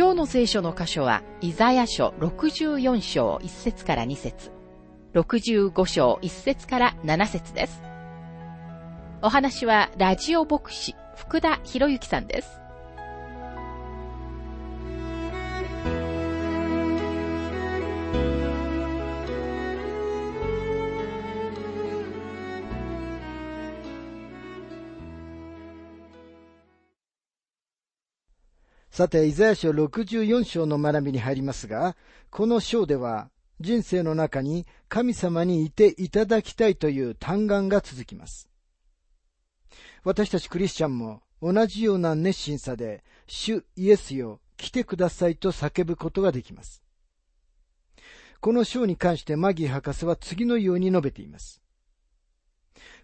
今日の聖書の箇所は、イザヤ書64章1節から2節65章1節から7節です。お話は、ラジオ牧師、福田博之さんです。さて、イザヤ書64章の学びに入りますが、この章では、人生の中に神様にいていただきたいという嘆願が続きます。私たちクリスチャンも同じような熱心さで、主イエスよ、来てくださいと叫ぶことができます。この章に関してマギー博士は次のように述べています。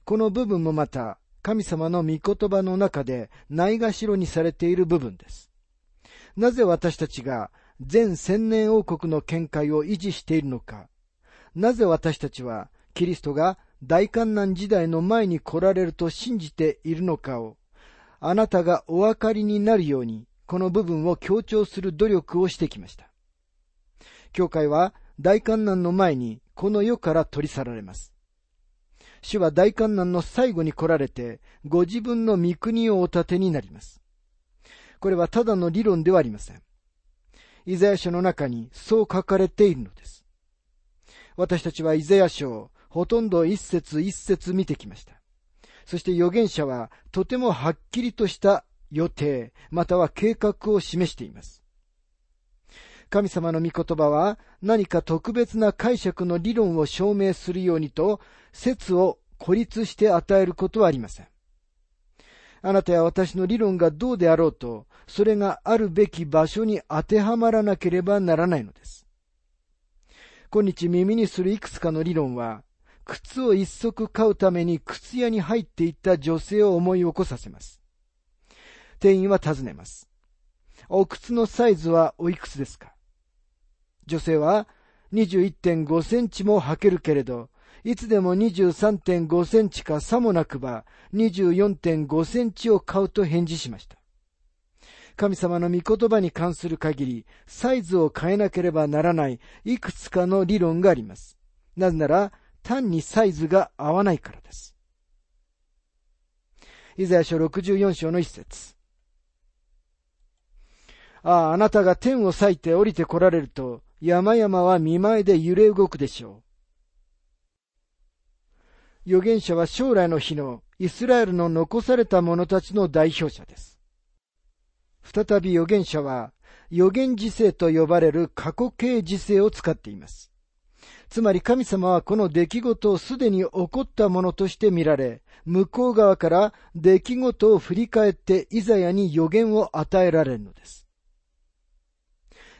この部分もまた、神様の御言葉の中でないがしろにされている部分です。なぜ私たちが全千年王国の見解を維持しているのか、なぜ私たちはキリストが大観難時代の前に来られると信じているのかを、あなたがお分かりになるように、この部分を強調する努力をしてきました。教会は大観難の前にこの世から取り去られます。主は大観難の最後に来られて、ご自分の御国をお立てになります。これはただの理論ではありません。イザヤ書の中にそう書かれているのです。私たちはイザヤ書をほとんど一節一節見てきました。そして預言者はとてもはっきりとした予定、または計画を示しています。神様の御言葉は何か特別な解釈の理論を証明するようにと説を孤立して与えることはありません。あなたや私の理論がどうであろうと、それがあるべき場所に当てはまらなければならないのです。今日耳にするいくつかの理論は、靴を一足買うために靴屋に入っていった女性を思い起こさせます。店員は尋ねます。お靴のサイズはおいくつですか？女性は21.5センチも履けるけれど、いつでも23.5センチかさもなくば24.5センチを買うと返事しました。神様の御言葉に関する限り、サイズを変えなければならないいくつかの理論があります。なぜなら、単にサイズが合わないからです。イザヤ書64章の一節。ああ、あなたが天を裂いて降りて来られると、山々は見舞いで揺れ動くでしょう。預言者は将来の日のイスラエルの残された者たちの代表者です。再び預言者は預言時世と呼ばれる過去形時世を使っています。つまり神様はこの出来事をすでに起こったものとして見られ、向こう側から出来事を振り返ってイザヤに予言を与えられるのです。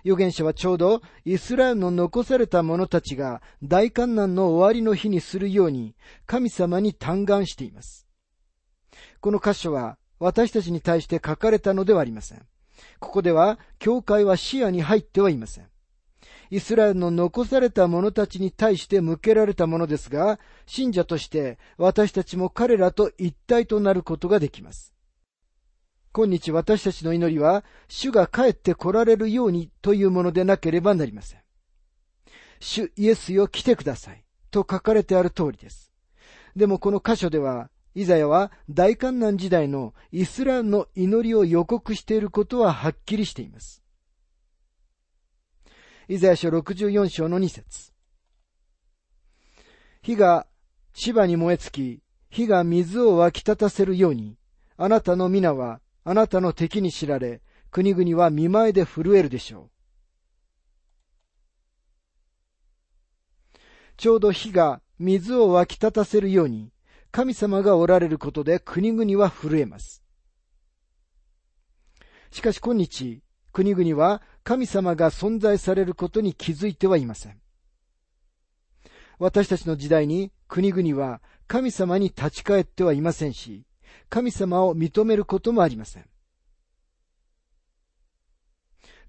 預言者はちょうどイスラエルの残された者たちが大観難の終わりの日にするように神様に嘆願しています。この箇所は私たちに対して書かれたのではありません。ここでは教会は視野に入ってはいません。イスラエルの残された者たちに対して向けられたものですが、信者として私たちも彼らと一体となることができます。今日私たちの祈りは、主が帰って来られるようにというものでなければなりません。主イエスよ来てください。と書かれてある通りです。でもこの箇所では、イザヤは大観難時代のイスラエルの祈りを予告していることははっきりしています。イザヤ書64章の2節火が芝に燃え尽き、火が水を湧き立たせるように、あなたの皆はあなたの敵に知られ、国々は見舞いで震えるでしょう。ちょうど火が水を湧き立たせるように、神様がおられることで国々は震えます。しかし今日、国々は神様が存在されることに気づいてはいません。私たちの時代に国々は神様に立ち返ってはいませんし、神様を認めることもありません。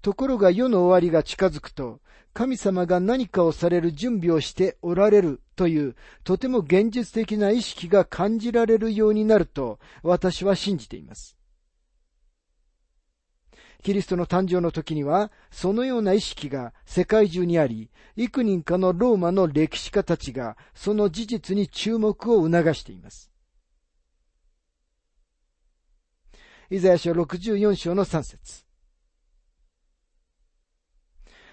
ところが世の終わりが近づくと、神様が何かをされる準備をしておられるという、とても現実的な意識が感じられるようになると、私は信じています。キリストの誕生の時には、そのような意識が世界中にあり、幾人かのローマの歴史家たちが、その事実に注目を促しています。イザヤ書64章の3節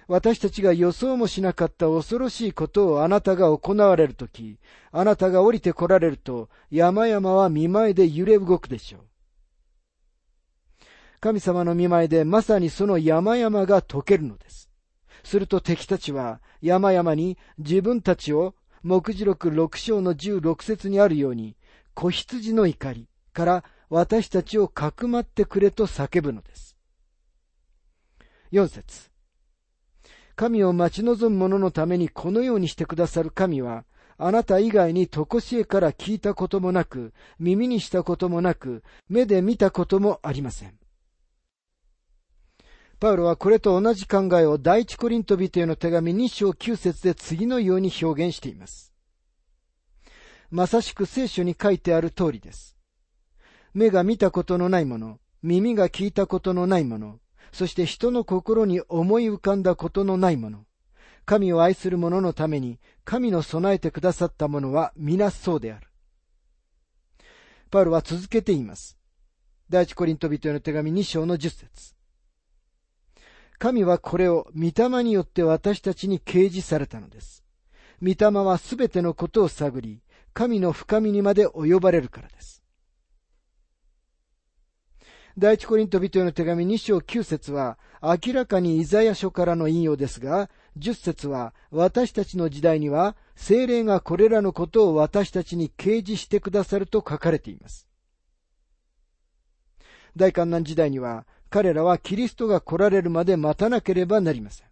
私たちが予想もしなかった恐ろしいことをあなたが行われるとき、あなたが降りて来られると、山々は見舞いで揺れ動くでしょう。神様の見舞いでまさにその山々が溶けるのです。すると敵たちは山々に自分たちを目次録六章の十六節にあるように子羊の怒りから私たちをかくまってくれと叫ぶのです。四節神を待ち望む者のためにこのようにしてくださる神は、あなた以外にとこしえから聞いたこともなく、耳にしたこともなく、目で見たこともありません。パウロはこれと同じ考えを第一コリント人への手紙2章9節で次のように表現しています。まさしく聖書に書いてある通りです。目が見たことのないもの、耳が聞いたことのないもの、そして人の心に思い浮かんだことのないもの、神を愛する者のために神の備えてくださったものは皆そうである。パウロは続けています。第一コリント人への手紙2章の10節神はこれを御霊によって私たちに掲示されたのです。御霊はすべてのことを探り、神の深みにまで及ばれるからです。第一コリント人への手紙2章9節は明らかにイザヤ書からの引用ですが、10節は私たちの時代には精霊がこれらのことを私たちに掲示してくださると書かれています。大観難時代には彼らはキリストが来られるまで待たなければなりません。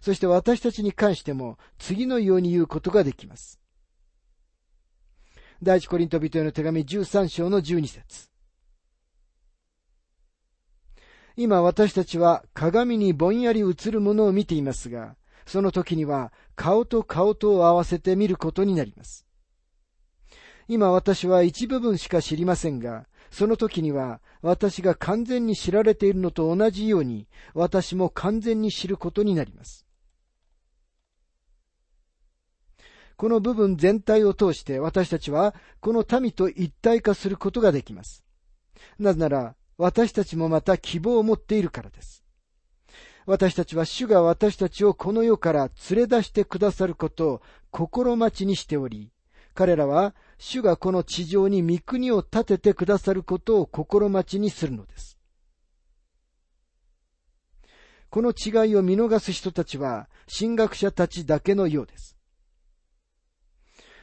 そして私たちに関しても次のように言うことができます。第一コリント人への手紙13章の12節今私たちは鏡にぼんやり映るものを見ていますが、その時には顔と顔とを合わせて見ることになります。今私は一部分しか知りませんが、その時には私が完全に知られているのと同じように私も完全に知ることになります。この部分全体を通して私たちはこの民と一体化することができます。なぜなら私たちもまた希望を持っているからです。私たちは主が私たちをこの世から連れ出してくださることを心待ちにしており、彼らは主がこの地上に御国を建ててくださることを心待ちにするのです。この違いを見逃す人たちは神学者たちだけのようです。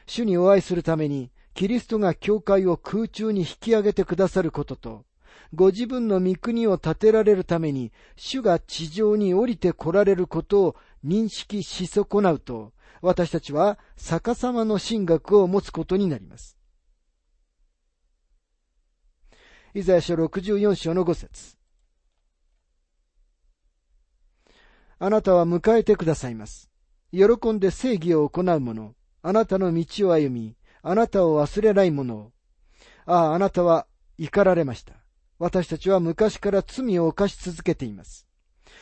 主にお会いするためにキリストが教会を空中に引き上げてくださることと、ご自分の御国を建てられるために主が地上に降りて来られることを認識し損なうと、私たちは逆さまの神学を持つことになります。イザヤ書64章の5節あなたは迎えてくださいます。喜んで正義を行う者、あなたの道を歩み、あなたを忘れない者を。ああ、あなたは怒られました。私たちは昔から罪を犯し続けています。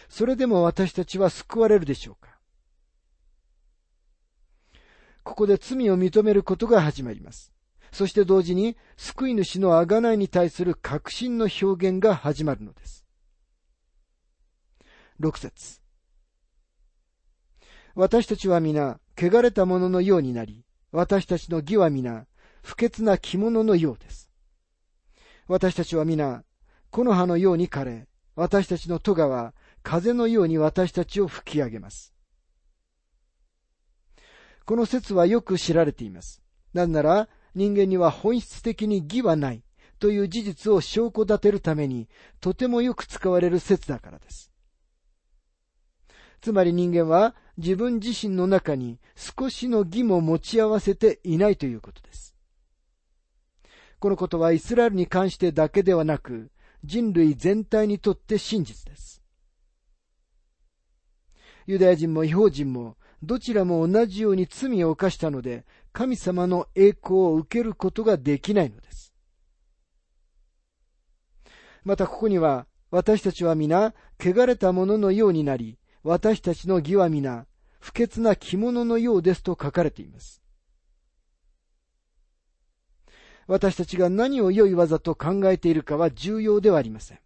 それでも私たちは救われるでしょうか？ここで罪を認めることが始まります。そして同時に救い主の贖いに対する確信の表現が始まるのです。六節私たちは皆、汚れたもののようになり、私たちの義は皆、不潔な着物のようです。私たちは皆、木の葉のように枯れ、私たちの戸は風のように私たちを吹き上げます。この説はよく知られています。なぜなら、人間には本質的に義はない。という事実を証拠立てるためにとてもよく使われる説だからです。つまり人間は自分自身の中に少しの義も持ち合わせていないということです。このことはイスラエルに関してだけではなく人類全体にとって真実です。ユダヤ人も違法人もどちらも同じように罪を犯したので神様の栄光を受けることができないのです。またここには私たちは皆汚れたもののようになり私たちの義は皆、不潔な着物のようですと書かれています。私たちが何を良い技と考えているかは重要ではありません。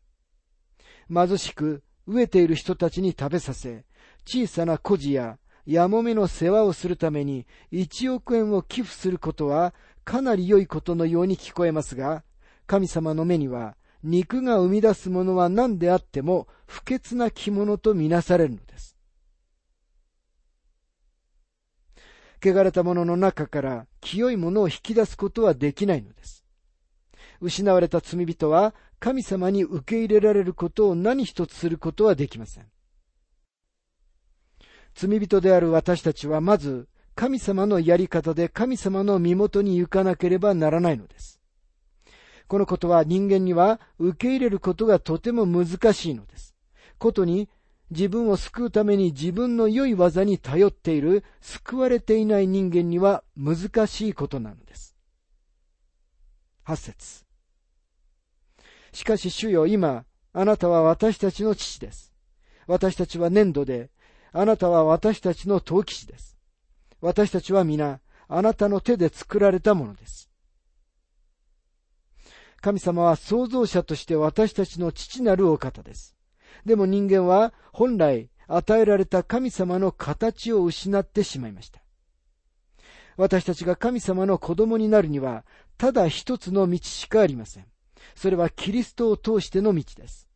貧しく飢えている人たちに食べさせ、小さな孤児ややもめの世話をするために1億円を寄付することはかなり良いことのように聞こえますが、神様の目には肉が生み出すものは何であっても不潔な着物とみなされるのです。汚れたものの中から清いものを引き出すことはできないのです。失われた罪人は神様に受け入れられることを何一つすることはできません。罪人である私たちはまず神様のやり方で神様の身元に行かなければならないのです。このことは人間には受け入れることがとても難しいのです。ことに自分を救うために自分の良い技に頼っている救われていない人間には難しいことなのです。八節しかし主よ今、あなたは私たちの父です。私たちは粘土で、あなたは私たちの陶器師です。私たちは皆、あなたの手で作られたものです。神様は創造者として私たちの父なるお方です。でも人間は本来与えられた神様の形を失ってしまいました。私たちが神様の子供になるには、ただ一つの道しかありません。それはキリストを通しての道です。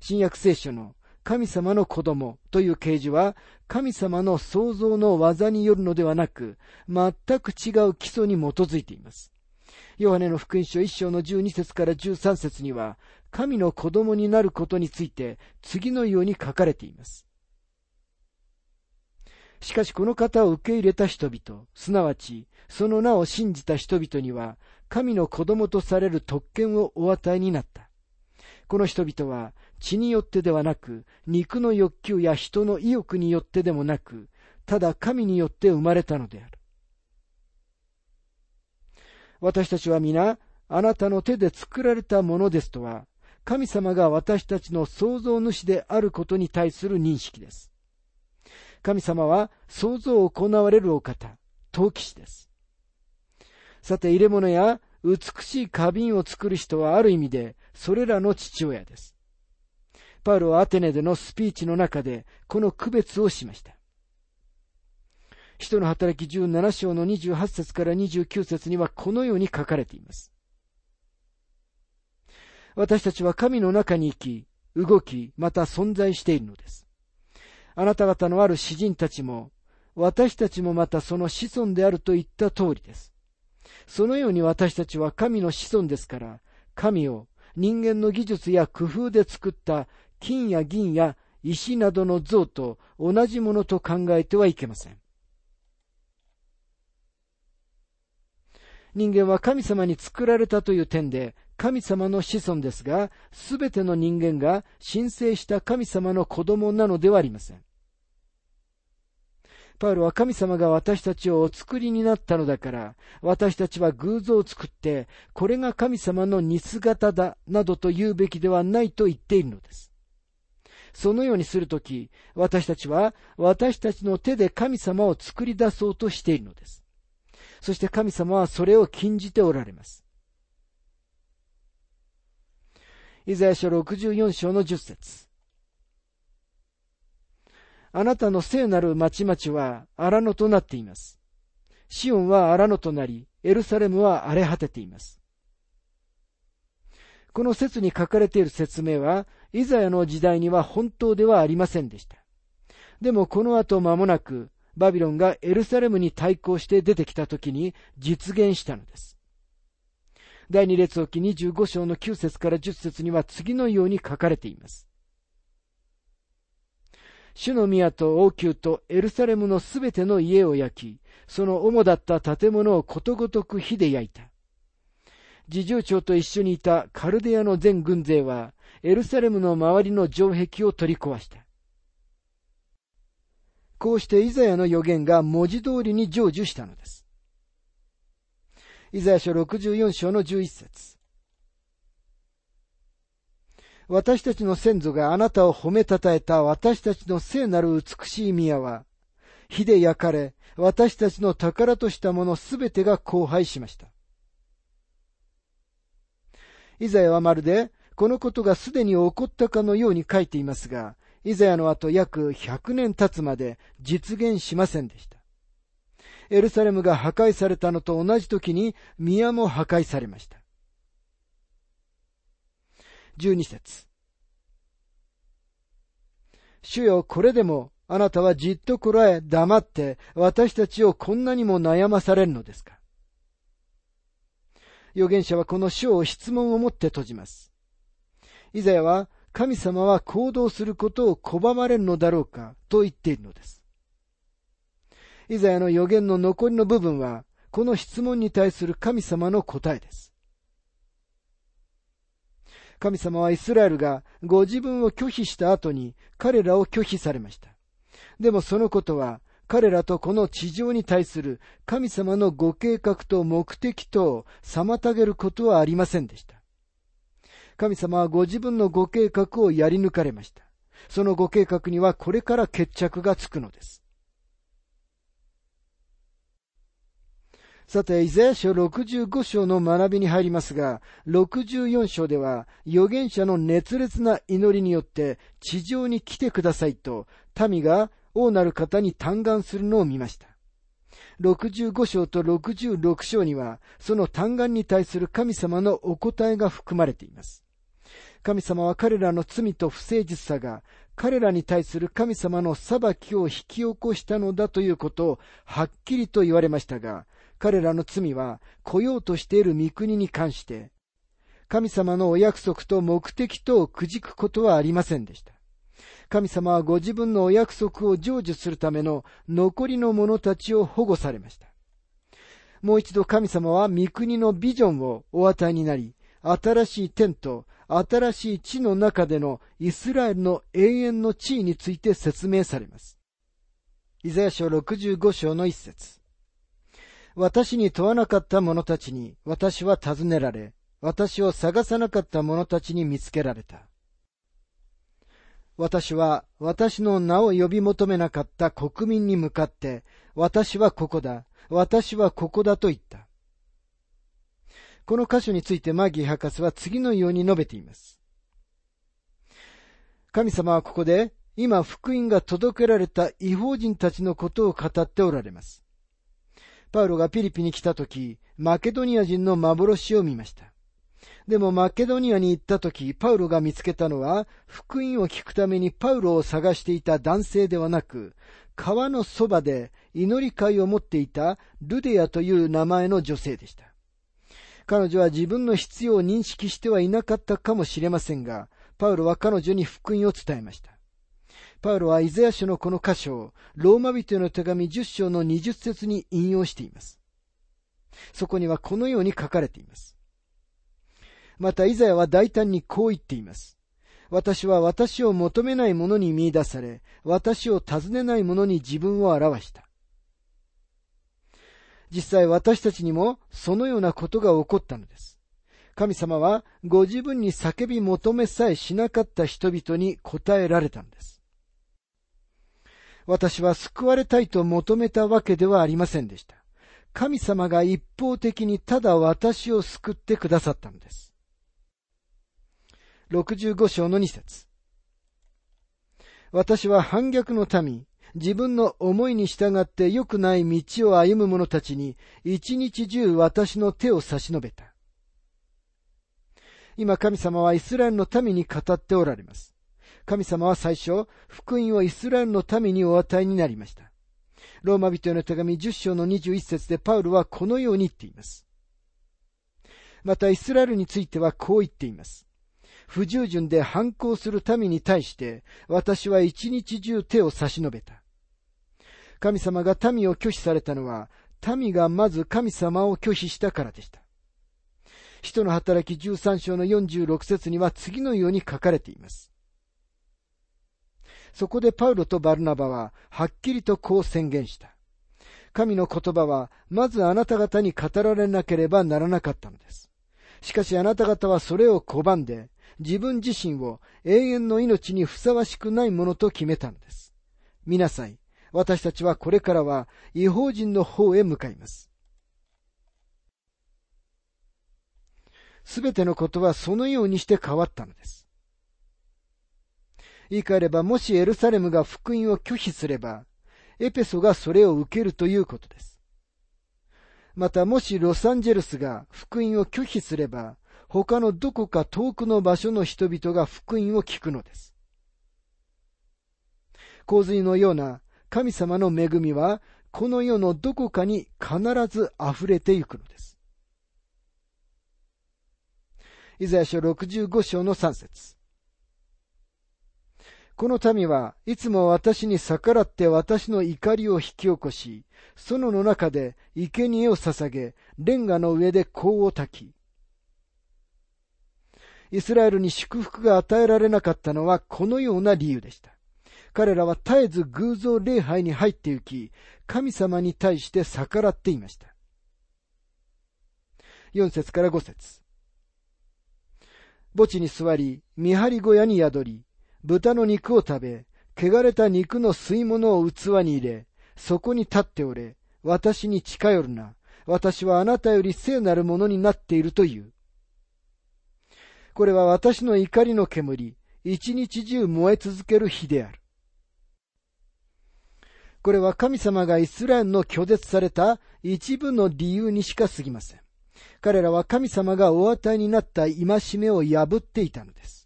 新約聖書の神様の子供という啓示は、神様の創造の技によるのではなく、全く違う基礎に基づいています。ヨハネの福音書1章の12節から13節には、神の子供になることについて次のように書かれています。しかしこの方を受け入れた人々、すなわちその名を信じた人々には、神の子供とされる特権をお与えになった。この人々は血によってではなく、肉の欲求や人の意欲によってでもなく、ただ神によって生まれたのである。私たちは皆、あなたの手で作られたものですとは、神様が私たちの創造主であることに対する認識です。神様は創造を行われるお方、陶器師です。さて、入れ物や美しい花瓶を作る人はある意味で、それらの父親です。パウロはアテネでのスピーチの中で、この区別をしました。人の働き17章の28節から29節にはこのように書かれています。私たちは神の中に生き、動き、また存在しているのです。あなた方のある詩人たちも、私たちもまたその子孫であると言った通りです。そのように私たちは神の子孫ですから、神を人間の技術や工夫で作った金や銀や石などの像と同じものと考えてはいけません。人間は神様に作られたという点で神様の子孫ですが、すべての人間が神聖した神様の子供なのではありません。パウロは神様が私たちをお作りになったのだから、私たちは偶像を作って、これが神様の似姿だ、などと言うべきではないと言っているのです。そのようにするとき、私たちは私たちの手で神様を作り出そうとしているのです。そして神様はそれを禁じておられます。イザヤ書64章の10節あなたの聖なる町々は荒野となっています。シオンは荒野となり、エルサレムは荒れ果てています。この説に書かれている説明は、イザヤの時代には本当ではありませんでした。でもこの後間もなく、バビロンがエルサレムに対抗して出てきた時に実現したのです。第二列記25章の9節から10節には次のように書かれています。主の宮と王宮とエルサレムのすべての家を焼き、その主だった建物をことごとく火で焼いた。侍従長と一緒にいたカルデアの全軍勢は、エルサレムの周りの城壁を取り壊した。こうしてイザヤの予言が文字通りに成就したのです。イザヤ書64章の11節私たちの先祖があなたを褒めたたえた私たちの聖なる美しい宮は、火で焼かれ、私たちの宝としたものすべてが荒廃しました。イザヤはまるで、このことがすでに起こったかのように書いていますが、イザヤの後約100年経つまで実現しませんでした。エルサレムが破壊されたのと同じ時に宮も破壊されました。12節主よ、これでもあなたはじっとこらえ黙って私たちをこんなにも悩まされるのですか預言者はこの書を質問を持って閉じます。イザヤは神様は行動することを拒まれるのだろうかと言っているのです。イザヤの予言の残りの部分は、この質問に対する神様の答えです。神様はイスラエルがご自分を拒否した後に彼らを拒否されました。でもそのことは彼らとこの地上に対する神様のご計画と目的とを妨げることはありませんでした。神様はご自分のご計画をやり抜かれました。そのご計画にはこれから決着がつくのです。さて、イザヤ書65章の学びに入りますが、64章では預言者の熱烈な祈りによって地上に来てくださいと民が王なる方に嘆願するのを見ました。65章と66章にはその嘆願に対する神様のお答えが含まれています。神様は彼らの罪と不誠実さが彼らに対する神様の裁きを引き起こしたのだということをはっきりと言われましたが、彼らの罪は来ようとしている御国に関して、神様のお約束と目的とをくじくことはありませんでした。神様はご自分のお約束を成就するための残りの者たちを保護されました。もう一度神様は御国のビジョンをお与えになり、新しい天と新しい地の中でのイスラエルの永遠の地位について説明されます。イザヤ書65章の一節私に問わなかった者たちに私は尋ねられ、私を探さなかった者たちに見つけられた。私は私の名を呼び求めなかった国民に向かって、私はここだ、私はここだと言った。この箇所についてマギー博士は次のように述べています。神様はここで今福音が届けられた違法人たちのことを語っておられます。パウロがピリピに来た時、マケドニア人の幻を見ました。でもマケドニアに行った時、パウロが見つけたのは、福音を聞くためにパウロを探していた男性ではなく、川のそばで祈り会を持っていたルデアという名前の女性でした。彼女は自分の必要を認識してはいなかったかもしれませんが、パウロは彼女に福音を伝えました。パウロはイザヤ書のこの箇所をローマ人への手紙10章の20節に引用しています。そこにはこのように書かれています。またイザヤは大胆にこう言っています。私は私を求めない者に見出され、私を尋ねない者に自分を表した。実際私たちにもそのようなことが起こったのです。神様はご自分に叫び求めさえしなかった人々に答えられたのです。私は救われたいと求めたわけではありませんでした。神様が一方的にただ私を救ってくださったのです。65章の2節私は反逆の民、自分の思いに従って良くない道を歩む者たちに一日中私の手を差し伸べた。今神様はイスラエルの民に語っておられます。神様は最初、福音をイスラエルの民にお与えになりました。ローマ人への手紙10章の21節でパウルはこのように言っています。またイスラエルについてはこう言っています。不従順で反抗する民に対して私は一日中手を差し伸べた。神様が民を拒否されたのは民がまず神様を拒否したからでした。使徒の働き13章の46節には次のように書かれています。そこでパウロとバルナバははっきりとこう宣言した。神の言葉はまずあなた方に語られなければならなかったのです。しかしあなた方はそれを拒んで自分自身を永遠の命にふさわしくないものと決めたのです。見なさい。私たちはこれからは違法人の方へ向かいます。すべてのことはそのようにして変わったのです。言い換えれば、もしエルサレムが福音を拒否すれば、エペソがそれを受けるということです。また、もしロサンジェルスが福音を拒否すれば、他のどこか遠くの場所の人々が福音を聞くのです。洪水のような神様の恵みは、この世のどこかに必ず溢れていくのです。イザヤ書65章の3節この民はいつも私に逆らって私の怒りを引き起こし、園の中で生贄を捧げ、レンガの上で香を焚き。イスラエルに祝福が与えられなかったのはこのような理由でした。彼らは絶えず偶像礼拝に入って行き、神様に対して逆らっていました。4節から5節墓地に座り、見張り小屋に宿り、豚の肉を食べ、汚れた肉の吸い物を器に入れ、そこに立っておれ、私に近寄るな。私はあなたより聖なるものになっているという。これは私の怒りの煙、一日中燃え続ける火である。これは神様がイスラエルの拒絶された一部の理由にしか過ぎません。彼らは神様がお与えになった戒めを破っていたのです。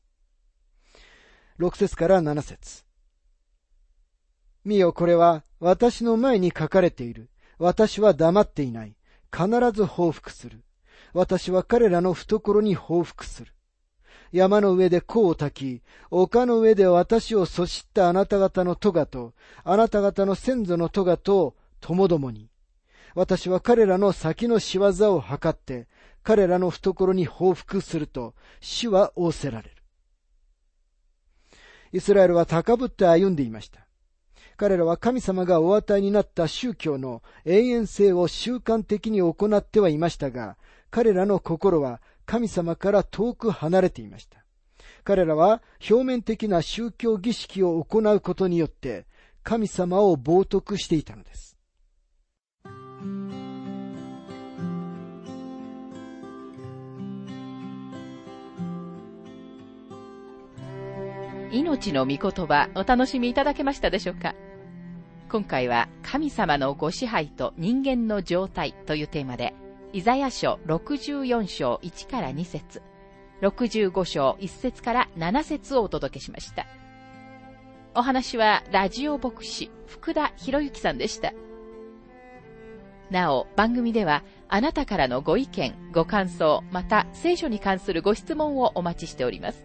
6節から7節見よ、これは私の前に書かれている。私は黙っていない。必ず報復する。私は彼らの懐に報復する。山の上で甲を焚き、丘の上で私をそしったあなた方の咎と、あなた方の先祖の咎と、ともどもに。私は彼らの先の仕業を図って、彼らの懐に報復すると、主は仰せられる。イスラエルは高ぶって歩んでいました。彼らは神様がお与えになった宗教の永遠性を習慣的に行ってはいましたが、彼らの心は神様から遠く離れていました。彼らは表面的な宗教儀式を行うことによって神様を冒涜していたのです。命の御言葉お楽しみいただけましたでしょうか？今回は神様のご支配と人間の状態というテーマでイザヤ書64章1から2節65章1節から7節をお届けしました。お話はラジオ牧師福田博之さんでした。なお、番組ではあなたからのご意見、ご感想、また聖書に関するご質問をお待ちしております。